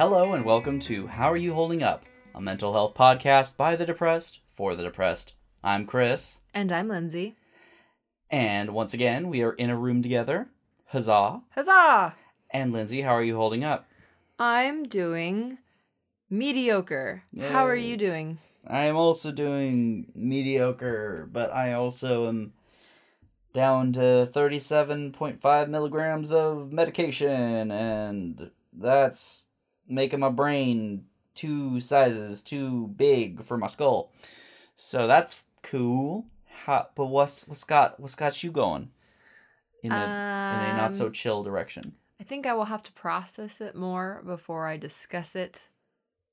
Hello and welcome to How Are You Holding Up, a mental health podcast by the depressed for the depressed. I'm Chris, And I'm Lindsay. and once again, we are in a room together. Huzzah! Huzzah! And Lindsay, how are you holding up? I'm doing mediocre. How are Yay. you doing? I am also doing mediocre, but I also am down to 37.5 milligrams of medication, and that's making my brain two sizes too big for my skull. So that's cool. How, but what's what's got what's got you going in a in a not so Um, chill direction? I think I will have to process it more before I discuss it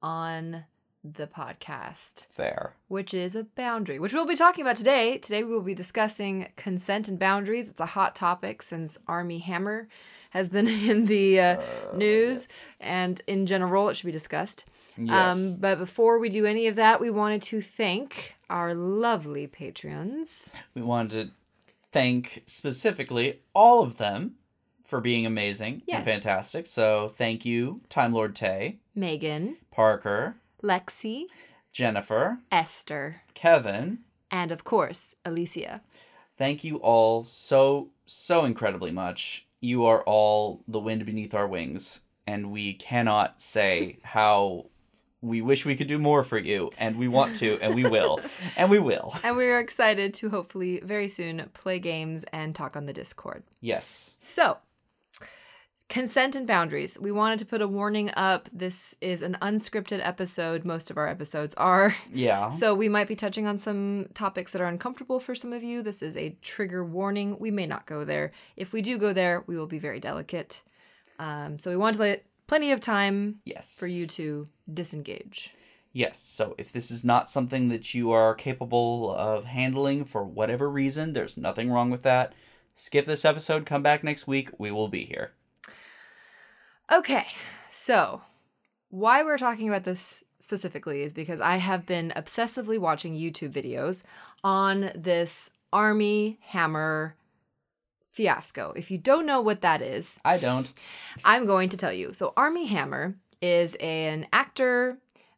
on the podcast, Fair. which is a boundary, which we'll be talking about today. Today we will be discussing consent and boundaries. It's a hot topic since Armie Hammer has been in the uh, news, and in general, it should be discussed. Yes. Um, but before we do any of that, we wanted to thank our lovely patrons. We wanted to thank specifically all of them for being amazing Yes. and fantastic. So thank you, Time Lord Tay, Megan, Parker, Lexi, Jennifer, Esther, Kevin. and of course, Alicia. Thank you all so, so incredibly much. You are all the wind beneath our wings, and we cannot say how we wish we could do more for you, and we want to, and we will, and we will. And we are excited to hopefully very soon play games and talk on the Discord. Yes. So, consent and boundaries. We wanted to put a warning up. This is an unscripted episode. Most of our episodes are. Yeah. So we might be touching on some topics that are uncomfortable for some of you. This is a trigger warning. We may not go there. If we do go there, we will be very delicate. Um, so we want to let plenty of time yes. for you to disengage. Yes, so if this is not something that you are capable of handling for whatever reason, there's nothing wrong with that. Skip this episode, come back next week, we will be here. Okay, so why we're talking about this specifically is because I have been obsessively watching YouTube videos on this Armie Hammer fiasco. If you don't know what that is, I don't. I'm going to tell you. So, Armie Hammer is an actor.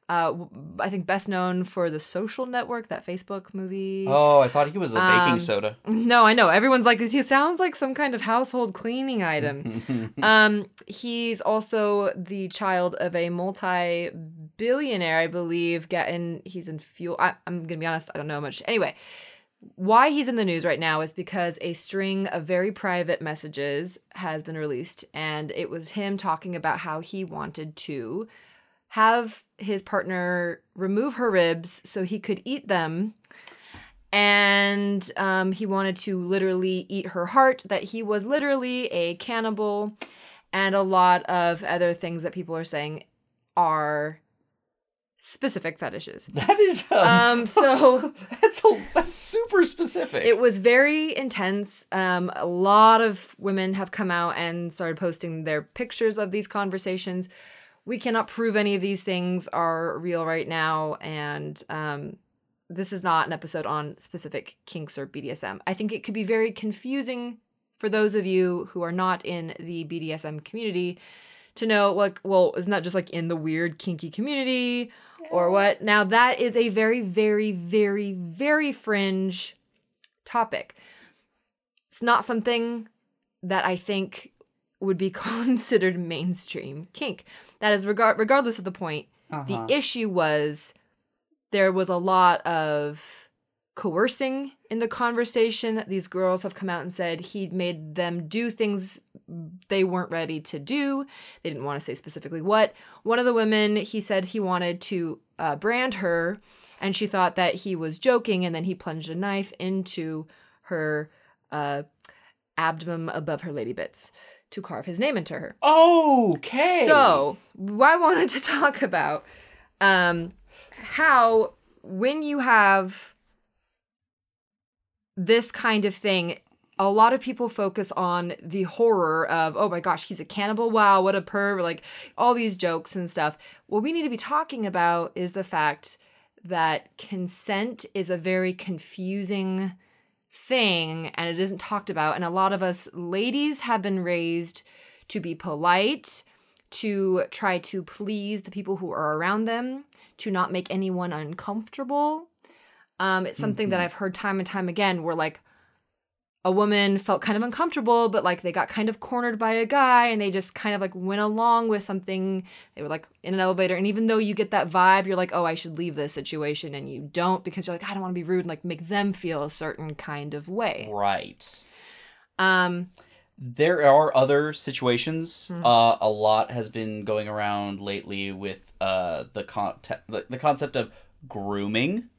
Uh, I think best known for the Social Network, that Facebook movie. Oh, I thought he was a baking Um, soda. No, I know. Everyone's like, he sounds like some kind of household cleaning item. um, he's also the child of a multi-billionaire, I believe. Getting he's in fuel. I, I'm gonna be honest, I don't know much. Anyway, why he's in the news right now is because a string of very private messages has been released, and it was him talking about how he wanted to have his partner remove her ribs so he could eat them. And um, he wanted to literally eat her heart that he was literally a cannibal. And a lot of other things that people are saying are specific fetishes. That is um, um so that's a, that's super specific. it was very intense. Um a lot of women have come out and started posting their pictures of these conversations we cannot prove any of these things are real right now and um this is not an episode on specific kinks or BDSM. I think it could be very confusing for those of you who are not in the BDSM community to know like well isn't that just like in the weird kinky community? Or what? Now that is a very very very very fringe topic. It's not something that i think would be considered mainstream kink that is regard regardless of the point Uh-huh. the issue was there was a lot of coercing in the conversation. These girls have come out and said he made them do things they weren't ready to do. They didn't want to say specifically what. One of the women, he said he wanted to uh, brand her, and she thought that he was joking, and then he plunged a knife into her uh, abdomen above her lady bits to carve his name into her. okay. So, I wanted to talk about um, how when you have this kind of thing, a lot of people focus on the horror of, oh my gosh, he's a cannibal. Wow, what a perv. Like all these jokes and stuff. What we need to be talking about is the fact that consent is a very confusing thing and it isn't talked about. And a lot of us ladies have been raised to be polite, to try to please the people who are around them, to not make anyone uncomfortable. Um, it's something that Mhm. I've heard time and time again where like a woman felt kind of uncomfortable, but like they got kind of cornered by a guy and they just kind of like went along with something. They were like in an elevator. And even though you get that vibe, you're like, oh, I should leave this situation. And you don't because you're like, I don't want to be rude and like make them feel a certain kind of way. Right. Um, There are other situations. Mhm. Uh, a lot has been going around lately with uh, the, con- the the concept of grooming.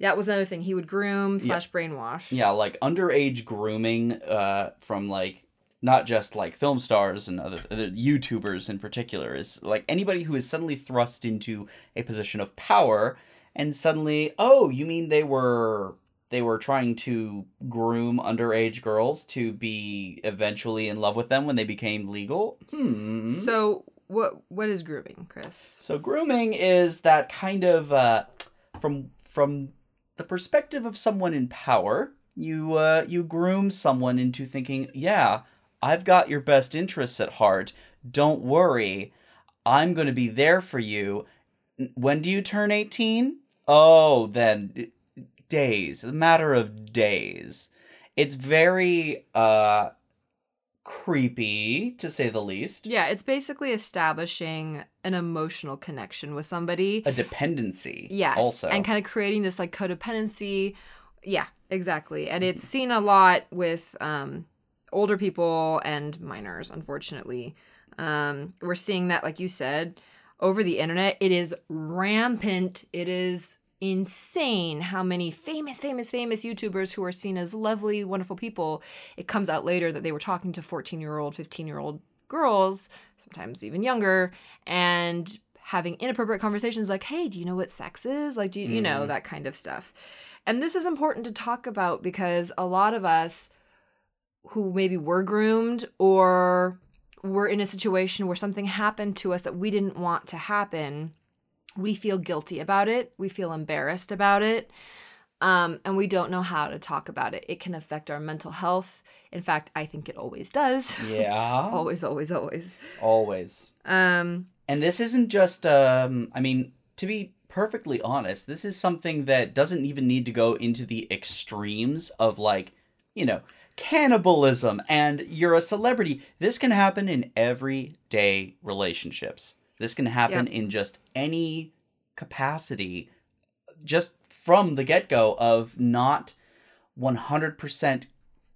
That was another thing. He would groom slash brainwash. Yeah, like underage grooming uh, from like not just like film stars and other, other YouTubers in particular is like anybody who is suddenly thrust into a position of power and suddenly, oh, you mean they were they were trying to groom underage girls to be eventually in love with them when they became legal? Hmm. So what what is grooming, Chris? So grooming is that kind of uh, from from the perspective of someone in power. You uh, you groom someone into thinking, yeah, I've got your best interests at heart. Don't worry, I'm going to be there for you. When do you turn eighteen? Oh, then days, a matter of days. It's very uh creepy to say the least. Yeah, it's basically establishing an emotional connection with somebody. a dependency. Yes. Also. And kind of creating this like codependency. Yeah, exactly. And it's seen a lot with um, older people and minors, unfortunately. Um, we're seeing that, like you said, over the internet. It is rampant. It is insane how many famous, famous, famous YouTubers who are seen as lovely, wonderful people. It comes out later that they were talking to 14 year old, 15 year old girls, sometimes even younger, and having inappropriate conversations like, hey, do you know what sex is? Like, do you, you know, Mhm. that kind of stuff. And this is important to talk about because a lot of us who maybe were groomed or were in a situation where something happened to us that we didn't want to happen, we feel guilty about it. We feel embarrassed about it. Um, and we don't know how to talk about it. It can affect our mental health. In fact, I think it always does. Yeah. always, always, always. Always. Um, And this isn't just um I mean, to be perfectly honest, this is something that doesn't even need to go into the extremes of like, you know, cannibalism and you're a celebrity. This can happen in everyday relationships. This can happen in just any capacity just from the get-go of not 100%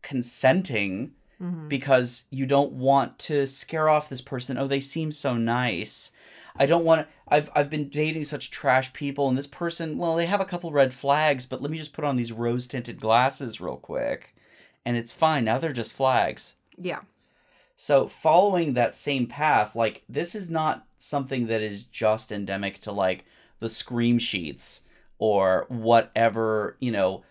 consenting mhm. because you don't want to scare off this person. Oh, they seem so nice. I don't want to. I've I've been dating such trash people, and this person, well, they have a couple red flags, but let me just put on these rose tinted glasses real quick, and it's fine. Now they're just flags. Yeah. So following that same path, like this is not something that is just endemic to like the scream sheets or whatever you know.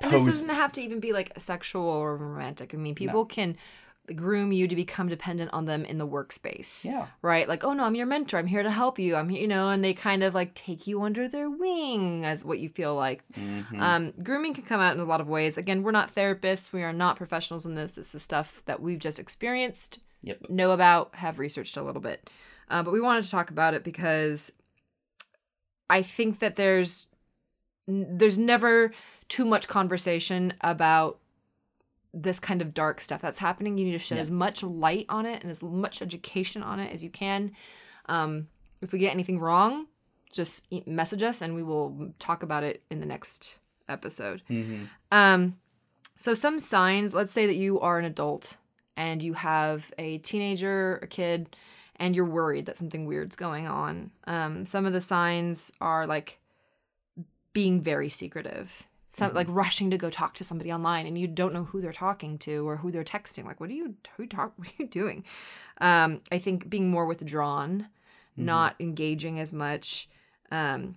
And this doesn't have to even be like sexual or romantic. I mean, people can groom you to become dependent on them in the workspace. Yeah. Right? Like, oh no, I'm your mentor. I'm here to help you. I'm here, you know, and they kind of like take you under their wing as what you feel like. Mhm. Um, grooming can come out in a lot of ways. Again, we're not therapists. We are not professionals in this. This is stuff that we've just experienced, Yep. know about, have researched a little bit. Uh, but we wanted to talk about it because I think that there's there's never too much conversation about this kind of dark stuff that's happening. You need to shed Yeah. as much light on it and as much education on it as you can. Um, if we get anything wrong, just message us and we will talk about it in the next episode. Mhm. Um, so some signs, let's say that you are an adult and you have a teenager, a kid, and you're worried that something weird's going on. Um, some of the signs are like being very secretive. Some like rushing to go talk to somebody online and you don't know who they're talking to or who they're texting. Like, what are you who talk what are you doing? Um, I think being more withdrawn, Mhm. not engaging as much, um,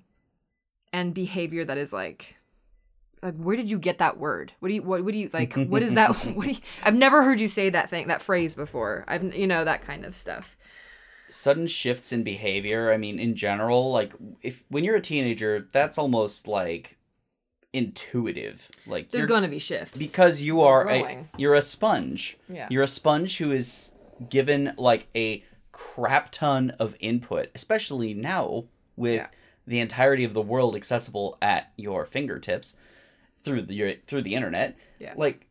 and behavior that is like like where did you get that word? What do you what, what do you like what is that what do you, i've never heard you say that thing that phrase before. I've you know that kind of stuff. Sudden shifts in behavior i mean in general like if when you're a teenager that's almost like intuitive. Like there's going to be shifts. Because you are a, you're a sponge. Yeah. You're a sponge who is given like a crap ton of input, especially now with Yeah. the entirety of the world accessible at your fingertips through the through the internet. Yeah. Like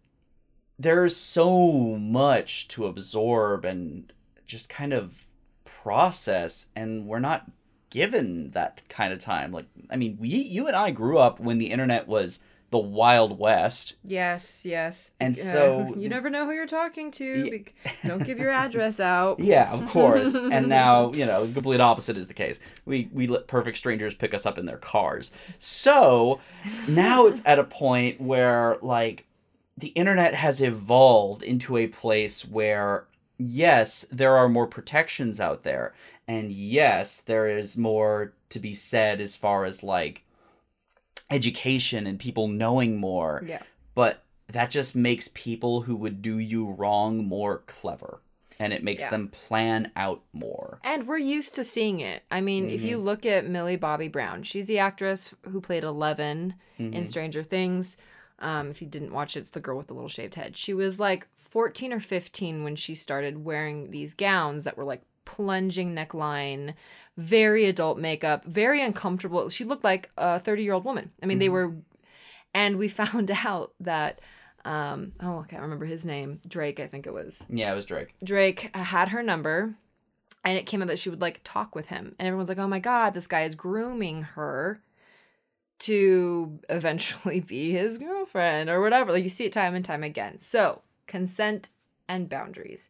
there's so much to absorb and just kind of process and we're not given that kind of time. Like I mean, we you and I grew up when the internet was the wild west. Yes, yes. And Uh, so- you never know who you're talking to. Yeah. Don't give your address out. Yeah, of course. and now, you know, the complete opposite is the case. We we let perfect strangers pick us up in their cars. So now it's at a point where like the internet has evolved into a place where yes, there are more protections out there. And yes, there is more to be said as far as like education and people knowing more. Yeah. But that just makes people who would do you wrong more clever. And it makes Yeah. them plan out more. And we're used to seeing it. I mean, if you look at Millie Bobby Brown, she's the actress who played Eleven in Mhm. Stranger Things. Um, if you didn't watch it, it's the girl with the little shaved head. She was like 14 or 15 when she started wearing these gowns that were like plunging neckline, very adult makeup, very uncomfortable. She looked like a 30 year old woman. I mean, they Mhm. were, and we found out that, um, oh, I can't remember his name, Drake, I think it was. Yeah, it was Drake. Drake had her number and it came out that she would like talk with him and everyone's like oh my god this guy is grooming her to eventually be his girlfriend or whatever like you see it time and time again so consent and boundaries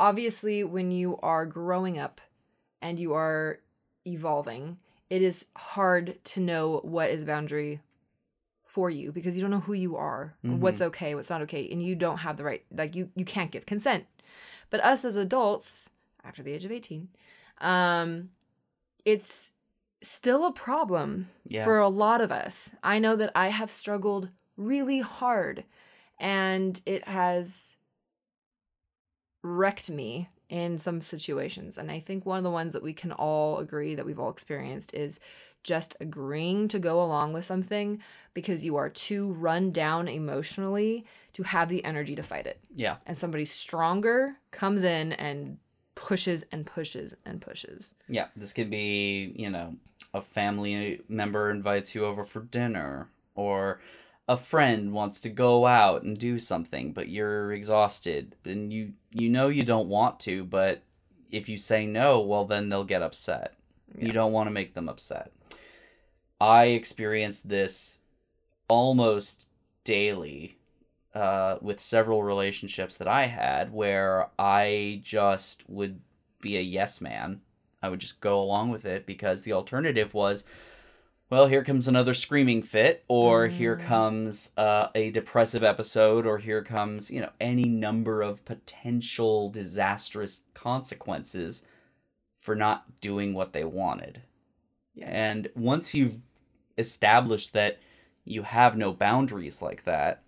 obviously when you are growing up and you are evolving it is hard to know what is a boundary for you because you don't know who you are or what's okay what's not okay and you don't have the right like you you can't give consent. But us as adults after the age of 18 um it's still a problem Yeah. for a lot of us. I know that i have struggled really hard and it has wrecked me in some situations and i think one of the ones that we can all agree that we've all experienced is just agreeing to go along with something because you are too run down emotionally to have the energy to fight it yeah. and somebody stronger comes in and pushes and pushes and pushes. Yeah. This could be, you know, a family member invites you over for dinner or a friend wants to go out and do something but you're exhausted and you you know you don't want to but if you say no well then they'll get upset. Yeah. you don't want to make them upset. I experienced this almost daily uh, with several relationships that i had where i just would be a yes man. I would just go along with it because the alternative was well, here comes another screaming fit, or here Mm. comes uh, a depressive episode, or here comes, you know, any number of potential disastrous consequences for not doing what they wanted. Yeah. And once you've established that you have no boundaries like that,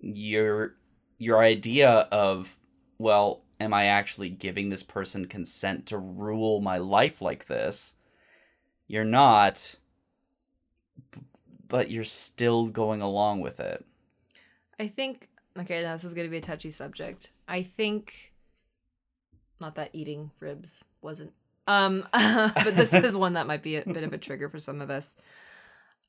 your your idea of, well, am I actually giving this person consent to rule my life like this? You're not but you're still going along with it. I think okay, now this is going to be a touchy subject. I think not that eating ribs wasn't um but this is one that might be a bit of a trigger for some of us.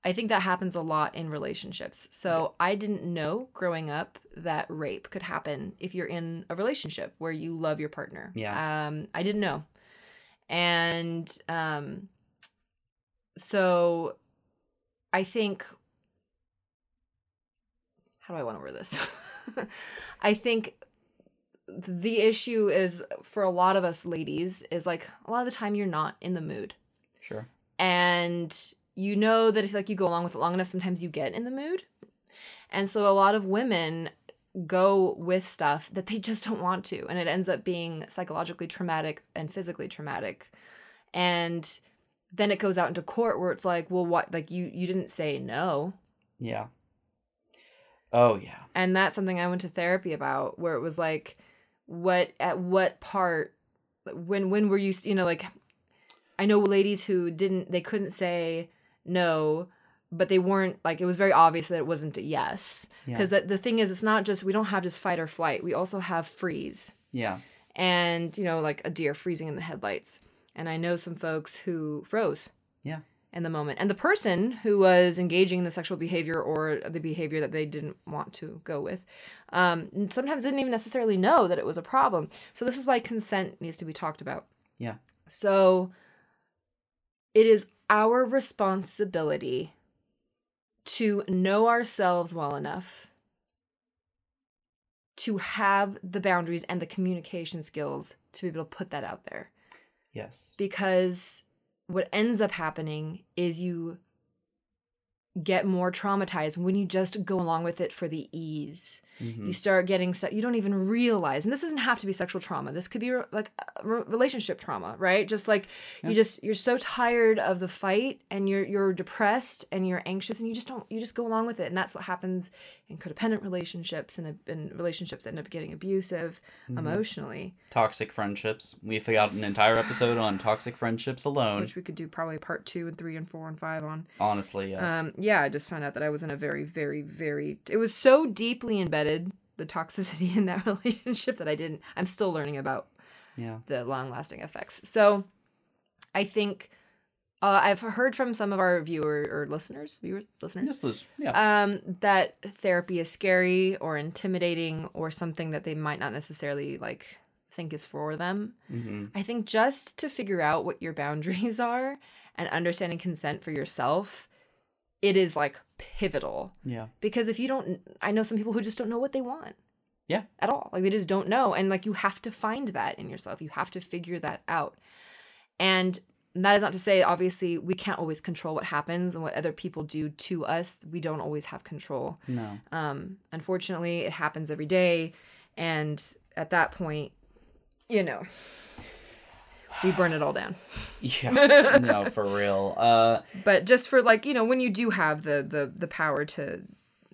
I think that happens a lot in relationships. So I didn't know growing up that rape could happen if you're in a relationship where you love your partner. Yeah. Um, I didn't know. And um, so I think, how do I want to word this? I think the issue is for a lot of us ladies is like a lot of the time you're not in the mood Sure. and you know that if like you go along with it long enough sometimes you get in the mood and so a lot of women go with stuff that they just don't want to and it ends up being psychologically traumatic and physically traumatic and then it goes out into court where it's like well what like you you didn't say no Yeah. Oh yeah. and that's something i went to therapy about where it was like what at what part when when were you you know like i know ladies who didn't they couldn't say no but they weren't like it was very obvious that it wasn't a yes Yeah. because that the thing is it's not just we don't have just fight or flight we also have freeze Yeah. and you know like a deer freezing in the headlights and i know some folks who froze Yeah. in the moment and the person who was engaging in the sexual behavior or the behavior that they didn't want to go with um, sometimes didn't even necessarily know that it was a problem so this is why consent needs to be talked about Yeah. so it is our responsibility to know ourselves well enough to have the boundaries and the communication skills to be able to put that out there. Yes. Because what ends up happening is you get more traumatized when you just go along with it for the ease. Mhm. You start getting so you don't even realize, and this doesn't have to be sexual trauma. This could be re- like re- relationship trauma, right? Just like Yeah. you just you're so tired of the fight, and you're you're depressed and you're anxious, and you just don't you just go along with it, and that's what happens in codependent relationships and in relationships end up getting abusive Mm-hmm. emotionally, Toxic friendships. We've got an entire episode on toxic friendships alone. which we could do probably part two and three and four and five on. Honestly, yes. Um, yeah, I just found out that I was in a very, very, very. It was so deeply embedded the toxicity in that relationship that I didn't. I'm still learning about yeah. the long-lasting effects. So, I think uh, I've heard from some of our viewer or listeners, viewers, listeners, lose. Yeah. um, that therapy is scary or intimidating or something that they might not necessarily like think is for them. hmm I think just to figure out what your boundaries are and understanding consent for yourself, it is like pivotal. Yeah. Because if you don't, I know some people who just don't know what they want. Yeah. At all. Like they just don't know. And like you have to find that in yourself. You have to figure that out. And that is not to say, obviously, we can't always control what happens and what other people do to us. We don't always have control. No. Um, unfortunately, it happens every day. And at that point, you know, we burn it all down. Yeah. no, for real. Uh, But just for like, you know, when you do have the the the power to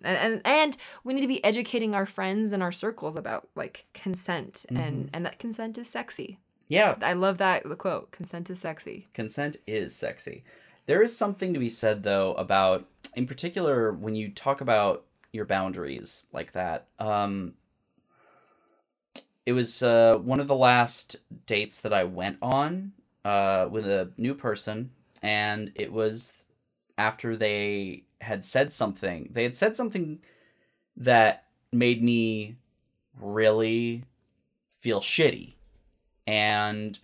and and, and we need to be educating our friends and our circles about like consent and and that consent is sexy. yeah. I love that the quote, consent is sexy. Consent is sexy. There is something to be said, though, about, in particular, when you talk about your boundaries like that. Um, it was uh, one of the last dates that I went on uh, with a new person, and it was after they had said something. They had said something that made me really feel shitty. And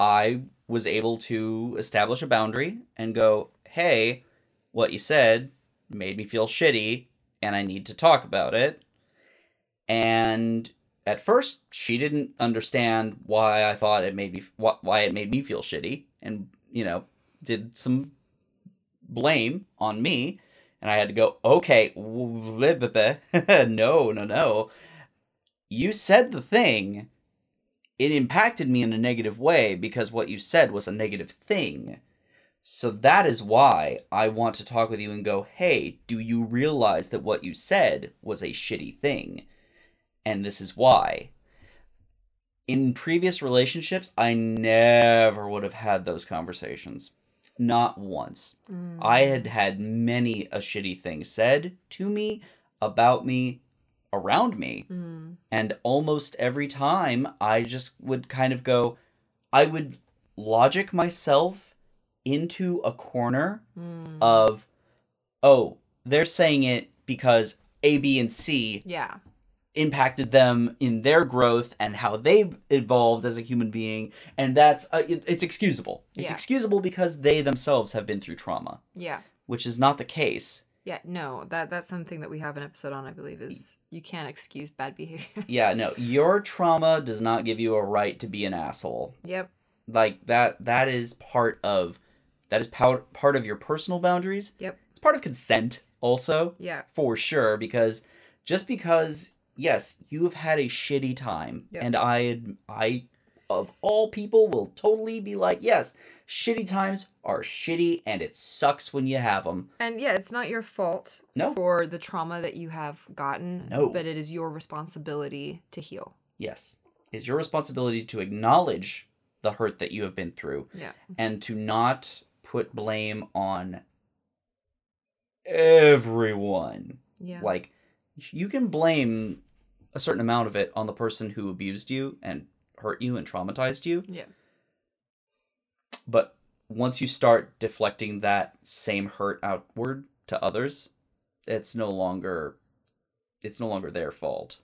I was able to establish a boundary and go, hey, what you said made me feel shitty and I need to talk about it. And at first, she didn't understand why I thought it made me why it made me feel shitty, and you know, did some blame on me, and I had to go, okay, no, no, no, you said the thing. It impacted me in a negative way because what you said was a negative thing. So that is why I want to talk with you and go, hey, do you realize that what you said was a shitty thing? And this is why. In previous relationships, I never would have had those conversations. Not once. I had had many a shitty thing said to me, about me, around me. Mm. And almost every time, I just would kind of go, I would logic myself into a corner Mm. of, oh, they're saying it because A, B, and C yeah. Impacted them in their growth and how they evolved as a human being. And that's, uh, it- it's excusable. It's Yeah. excusable because they themselves have been through trauma, Yeah. which is not the case. Yeah, no, that that's something that we have an episode on, I believe, is you can't excuse bad behavior. Yeah, no, your trauma does not give you a right to be an asshole. yep. like that that is part of that is part part of your personal boundaries Yep. it's part of consent also Yeah. for sure because just because yes you have had a shitty time Yep. and i i of all people will totally be like yes shitty times are shitty and it sucks when you have them And yeah, it's not your fault No. for the trauma that you have gotten. No. But it is your responsibility to heal. yes it's your responsibility to acknowledge the hurt that you have been through Yeah. and to not put blame on everyone. Yeah. Like, you can blame a certain amount of it on the person who abused you and hurt you and traumatized you. Yeah. But once you start deflecting that same hurt outward to others, it's no longer it's no longer their fault.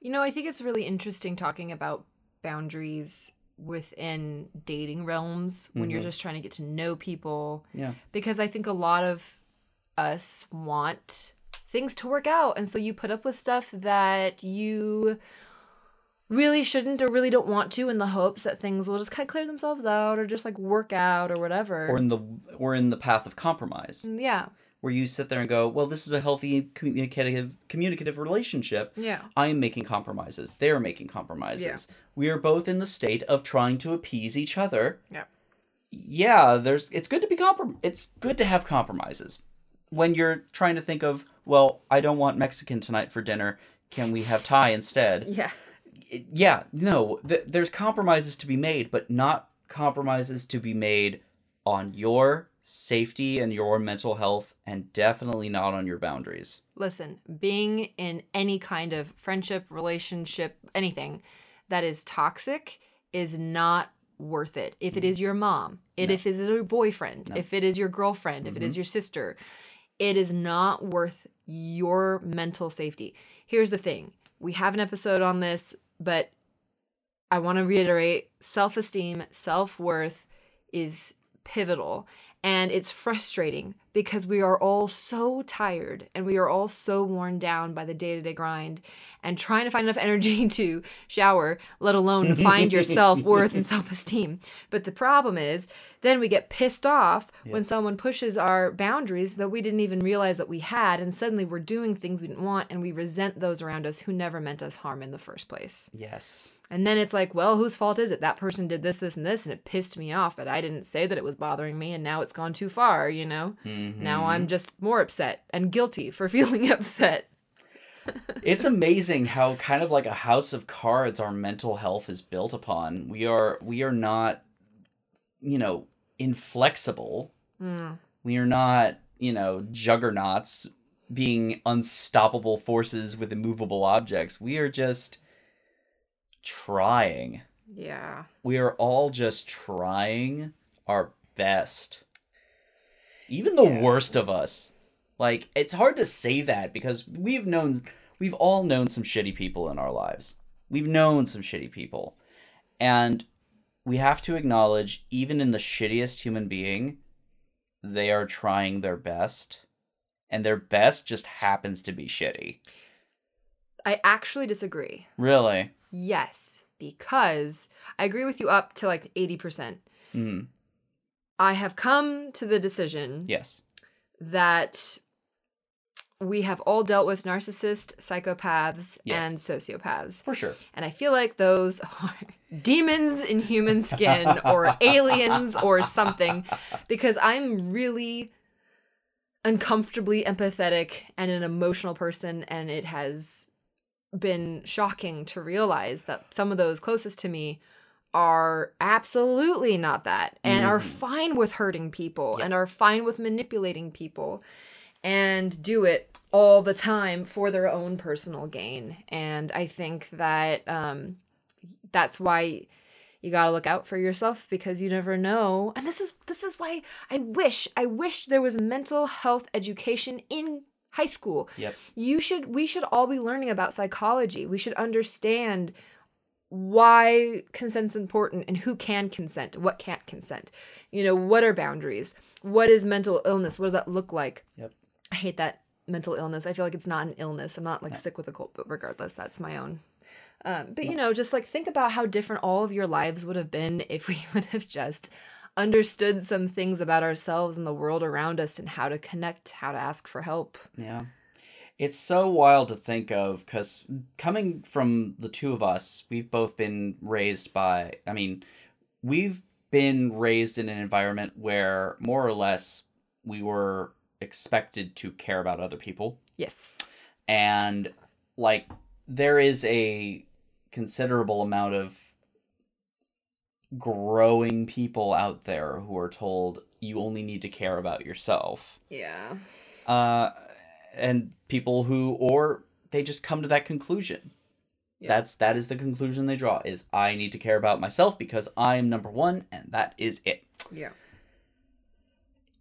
You know, I think it's really interesting talking about boundaries within dating realms when you're Mhm. just trying to get to know people Yeah. because I think a lot of us want things to work out and so you put up with stuff that you really shouldn't or really don't want to in the hopes that things will just kind of clear themselves out or just like work out or whatever. Or in the or in the path of compromise, mm, yeah. where you sit there and go, "Well, this is a healthy communicative communicative relationship. Yeah. I am making compromises. They're making compromises. We are both in the state of trying to appease each other. Yeah. Yeah, there's it's good to be comprom it's good to have compromises. When you're trying to think of, well, I don't want Mexican tonight for dinner. Can we have Thai instead? Yeah. Yeah, no, th- there's compromises to be made, but not compromises to be made on your safety and your mental health and definitely not on your boundaries. Listen, being in any kind of friendship, relationship, anything that is toxic is not worth it. If it mm-hmm. is your mom, it, No. if it is your boyfriend, No. if it is your girlfriend, if it mm-hmm. is your sister, it is not worth your mental safety. Here's the thing we have an episode on this, but I want to reiterate self esteem, self worth is pivotal. And it's frustrating because we are all so tired and we are all so worn down by the day to day grind and trying to find enough energy to shower, let alone find your self worth and self esteem. But the problem is, then we get pissed off when someone pushes our boundaries that we didn't even realize that we had. And suddenly we're doing things we didn't want and we resent those around us who never meant us harm in the first place. Yes. And then it's like, well, whose fault is it? That person did this, this, and this, and it pissed me off, but I didn't say that it was bothering me, and now it's gone too far, you know? Hmm. Now I'm just more upset and guilty for feeling upset. it's amazing how kind of like a house of cards our mental health is built upon. We are we are not you know inflexible. Mm. We are not, you know, juggernauts being unstoppable forces with immovable objects. We are just trying. Yeah. We are all just trying our best. Even the Yeah. worst of us. Like it's hard to say that because we've known we've all known some shitty people in our lives. We've known some shitty people. And we have to acknowledge even in the shittiest human being they are trying their best and their best just happens to be shitty. I actually disagree. Really? Yes, because I agree with you up to like 80%. Mm. I have come to the decision Yes. that we have all dealt with narcissists, psychopaths, Yes. and sociopaths. For sure. And I feel like those are demons in human skin or aliens or something because I'm really uncomfortably empathetic and an emotional person and it has been shocking to realize that some of those closest to me are absolutely not that and are Mhm. fine with hurting people Yeah. and are fine with manipulating people and do it all the time for their own personal gain. And I think that um, that's why you got to look out for yourself because you never know. And this is this is why I wish I wish there was mental health education in high school. Yep. You should we should all be learning about psychology. We should understand why consent's important and who can consent, what can't consent. You know, what are boundaries? What is mental illness? What does that look like? Yep. I hate that mental illness. I feel like it's not an illness. I'm not like sick with a cold, but regardless, that's my own. Um, but you know, just like think about how different all of your lives would have been if we would have just understood some things about ourselves and the world around us and how to connect, how to ask for help. Yeah. It's so wild to think of because coming from the two of us, we've both been raised by, I mean, we've been raised in an environment where more or less we were expected to care about other people. Yes. And like, there is a considerable amount of growing people out there who are told you only need to care about yourself Yeah. uh, and people who or they just come to that conclusion Yeah. That's that is the conclusion they draw is I need to care about myself because I'm number 1 and that is it. Yeah.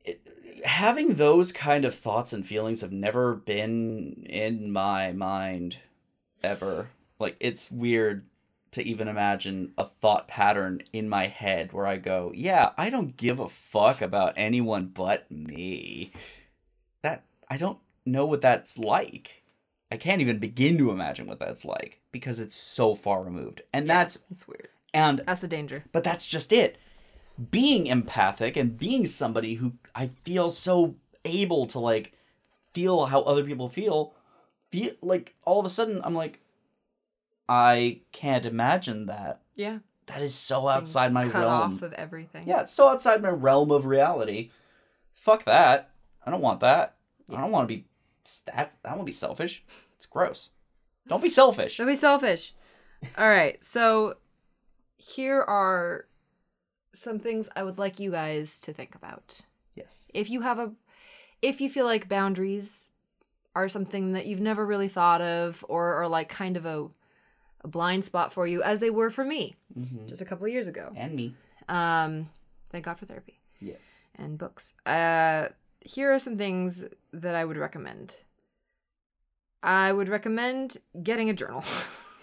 it, having those kind of thoughts and feelings have never been in my mind ever. Like it's weird to even imagine a thought pattern in my head where I go, "Yeah, I don't give a fuck about anyone but me." That I don't know what that's like. I can't even begin to imagine what that's like because it's so far removed. And Yeah, that's it's weird. and That's the danger. but that's just it. Being empathic and being somebody who I feel so able to like feel how other people feel, feel like all of a sudden I'm like, I can't imagine that. Yeah. That is so Being outside my cut realm. off of everything. yeah, it's so outside my realm of reality. Fuck that. I don't want that. I don't want to be that. Want to be selfish. It's gross. Don't be selfish. Don't be selfish. All right. So here are some things I would like you guys to think about. Yes. If you have a if you feel like boundaries are something that you've never really thought of or are like kind of a a blind spot for you as they were for me hmm just a couple of years ago. And me. Um thank God for therapy. Yeah. And books. Uh here are some things that I would recommend. I would recommend getting a journal.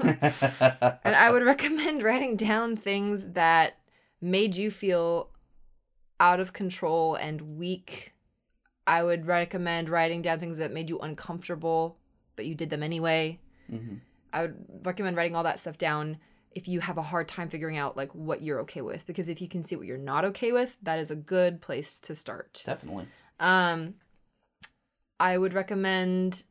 And I would recommend writing down things that made you feel out of control and weak. I would recommend writing down things that made you uncomfortable, but you did them anyway. hmm I would recommend writing all that stuff down if you have a hard time figuring out like what you're okay with because if you can see what you're not okay with, that is a good place to start. Definitely. Um, I would recommend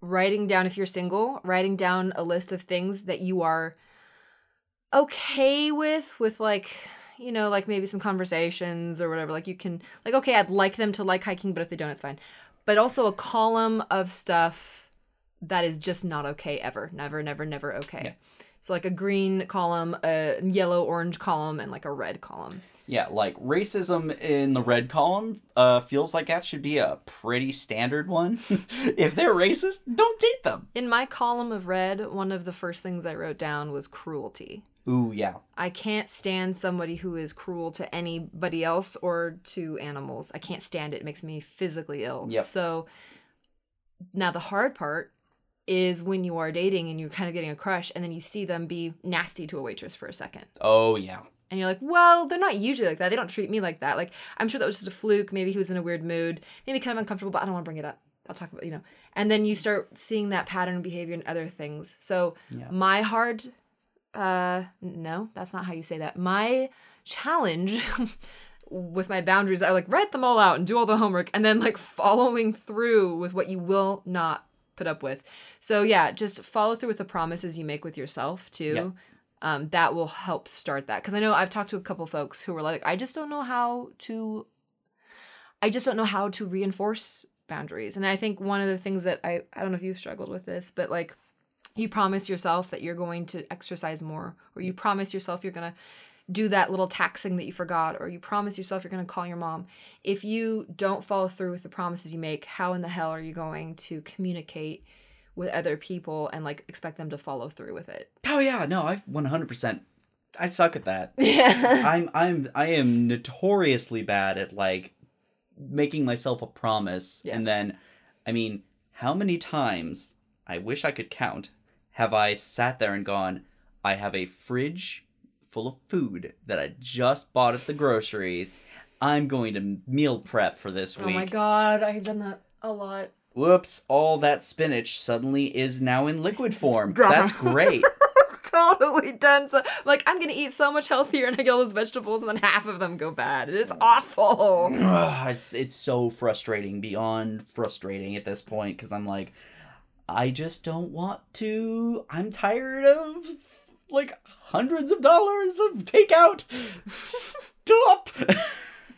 writing down if you're single, writing down a list of things that you are okay with, with like, you know, like maybe some conversations or whatever. Like you can, like, okay, I'd like them to like hiking, but if they don't, it's fine. But also a column of stuff that is just not okay ever. Never, never, never okay. Yeah. So like a green column, a yellow, orange column, and like a red column. Yeah, like racism in the red column uh, feels like that should be a pretty standard one. if they're racist, don't date them. In my column of red, one of the first things I wrote down was cruelty. Ooh, yeah. I can't stand somebody who is cruel to anybody else or to animals. I can't stand it. It makes me physically ill. Yep. So now the hard part is when you are dating and you're kind of getting a crush and then you see them be nasty to a waitress for a second. Oh, yeah. And you're like, well, they're not usually like that. They don't treat me like that. Like, I'm sure that was just a fluke. Maybe he was in a weird mood, maybe kind of uncomfortable, but I don't want to bring it up. I'll talk about, you know. And then you start seeing that pattern of behavior in other things. So, Yeah. my hard, uh, no, that's not how you say that. My challenge with my boundaries I like, write them all out and do all the homework, and then like following through with what you will not put up with. So, yeah, just follow through with the promises you make with yourself, too Yeah. Um, that will help start that. Because I know I've talked to a couple folks who were like, I just don't know how to, I just don't know how to reinforce boundaries. And I think one of the things that I, I don't know if you've struggled with this, but like you promise yourself that you're going to exercise more, or you promise yourself you're going to do that little taxing that you forgot, or you promise yourself you're going to call your mom. If you don't follow through with the promises you make, how in the hell are you going to communicate with other people and like expect them to follow through with it? Oh, yeah. No, I've 100%. I suck at that. Yeah. I'm I'm I am notoriously bad at like making myself a promise Yeah. and then I mean, how many times I wish I could count have I sat there and gone, I have a fridge full of food that I just bought at the grocery. I'm going to meal prep for this week. Oh my god, I've done that a lot. Whoops, all that spinach suddenly is now in liquid form. Drama. That's great. totally done. So, like, I'm gonna eat so much healthier, and I get all those vegetables, and then half of them go bad. It is awful. It's it's so frustrating beyond frustrating at this point because I'm like, I just don't want to. I'm tired of like hundreds of dollars of takeout. Stop,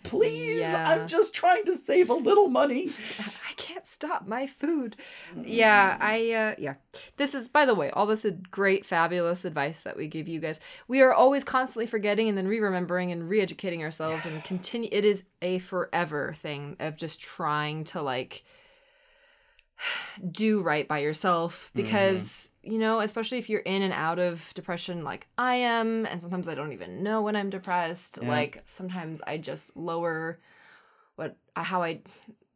please. Yeah. I'm just trying to save a little money. Can't stop my food. Yeah, I uh yeah. This is by the way, all this ad- great fabulous advice that we give you guys. We are always constantly forgetting and then re-remembering and re-educating ourselves and continue it is a forever thing of just trying to like do right by yourself because you know especially if you're in and out of depression like i am and sometimes i don't even know when i'm depressed Yeah. like sometimes i just lower what how i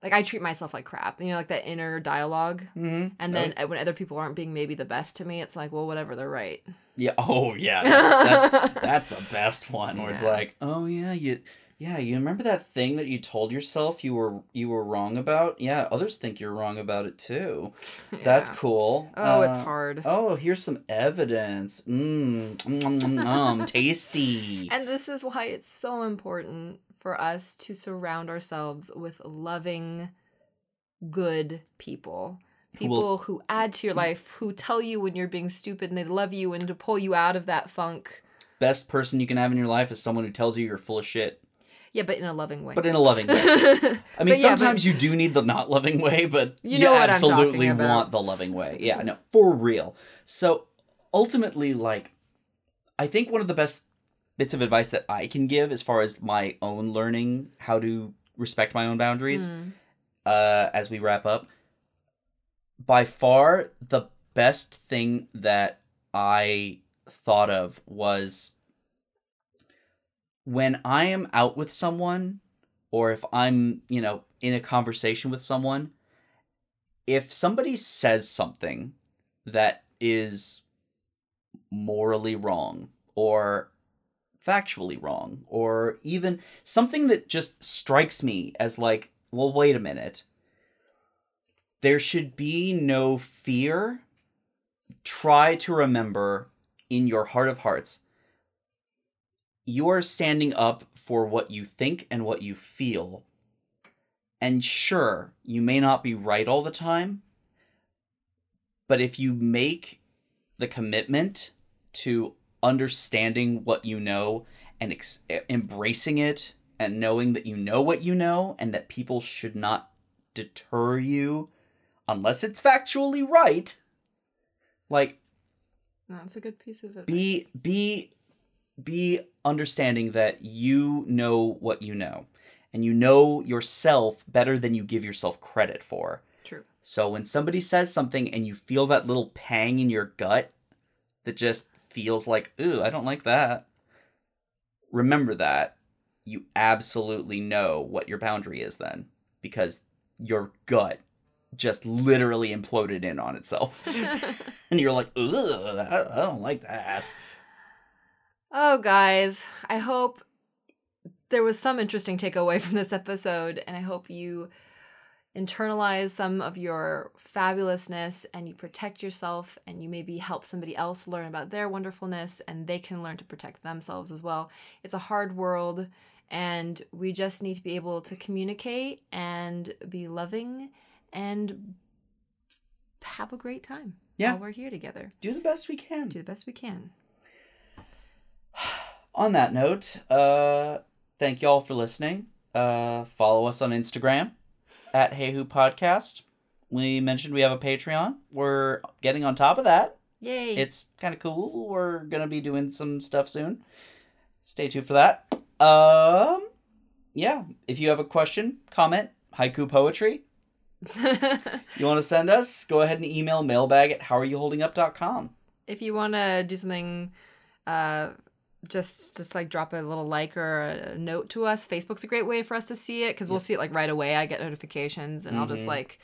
like i treat myself like crap you know like that inner dialogue Mm-hmm. and then uh when other people aren't being maybe the best to me it's like well whatever they're right yeah, oh yeah, that's, that's that's the best one where it's like, oh yeah, you yeah, you remember that thing that you told yourself you were you were wrong about? Yeah, others think you're wrong about it too. That's cool. oh it's Uh, hard Oh, here's some evidence. Mmm, mm, mm, mm, mm, tasty. And this is why it's so important for us to surround ourselves with loving, good people. People who add to your life, who tell you when you're being stupid and they love you and to pull you out of that funk. Best person you can have in your life is someone who tells you you're full of shit. Yeah, but in a loving way. But in a loving way. I mean, sometimes you do need the not loving way, but You you, know I'm absolutely want the loving way. Yeah, no, for real. So ultimately, like, I think one of the best bits of advice that I can give as far as my own learning how to respect my own boundaries, Mm. uh, as we wrap up, by far the best thing that I thought of was when I am out with someone or if I'm, you know, in a conversation with someone, if somebody says something that is morally wrong or factually wrong or even something that just strikes me as like, well, wait a minute. There should be no fear. Try to remember in your heart of hearts you are standing up for what you think and what you feel. And sure, you may not be right all the time, but if you make the commitment to understanding what you know and ex- embracing it and knowing that you know what you know and that people should not deter you unless it's factually right, like That's a good piece of advice. be be be understanding that you know what you know and you know yourself better than you give yourself credit for True. so when somebody says something and you feel that little pang in your gut that just feels like ooh i don't like that. Remember that. You absolutely know what your boundary is then because your gut just literally imploded in on itself. And you're like ugh i I don't like that. Oh, guys, I hope there was some interesting takeaway from this episode, and I hope you internalize some of your fabulousness and you protect yourself and you maybe help somebody else learn about their wonderfulness and they can learn to protect themselves as well. It's a hard world and we just need to be able to communicate and be loving and have a great time Yeah. while we're here together. do the best we can Do the best we can. on that note, uh, thank y'all for listening. Uh, follow us on Instagram at Hey Who Podcast. We mentioned we have a Patreon. We're getting on top of that. Yay. It's kind of cool. We're gonna be doing some stuff soon. Stay tuned for that. Um, yeah. If you have a question, comment, haiku poetry, you want to send us, go ahead and email mailbag at howareyouholdingup.com. if you want to do something uh just just like drop a little like or a note to us. Facebook's a great way for us to see it because we'll see it like right away. I get notifications and i'll just Mhm. like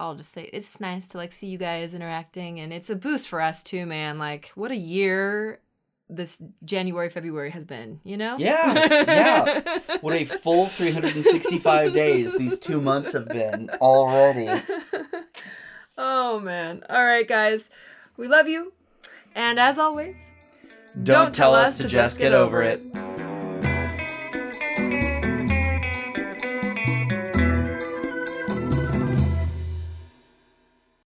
i'll just say it's nice to like see you guys interacting. And it's a boost for us too man. Like what a year this january february has been you know? Yeah, yeah. What a full 365 days these two months have been already. oh man. All right guys. We love you. And as always Don't tell us to just get over it.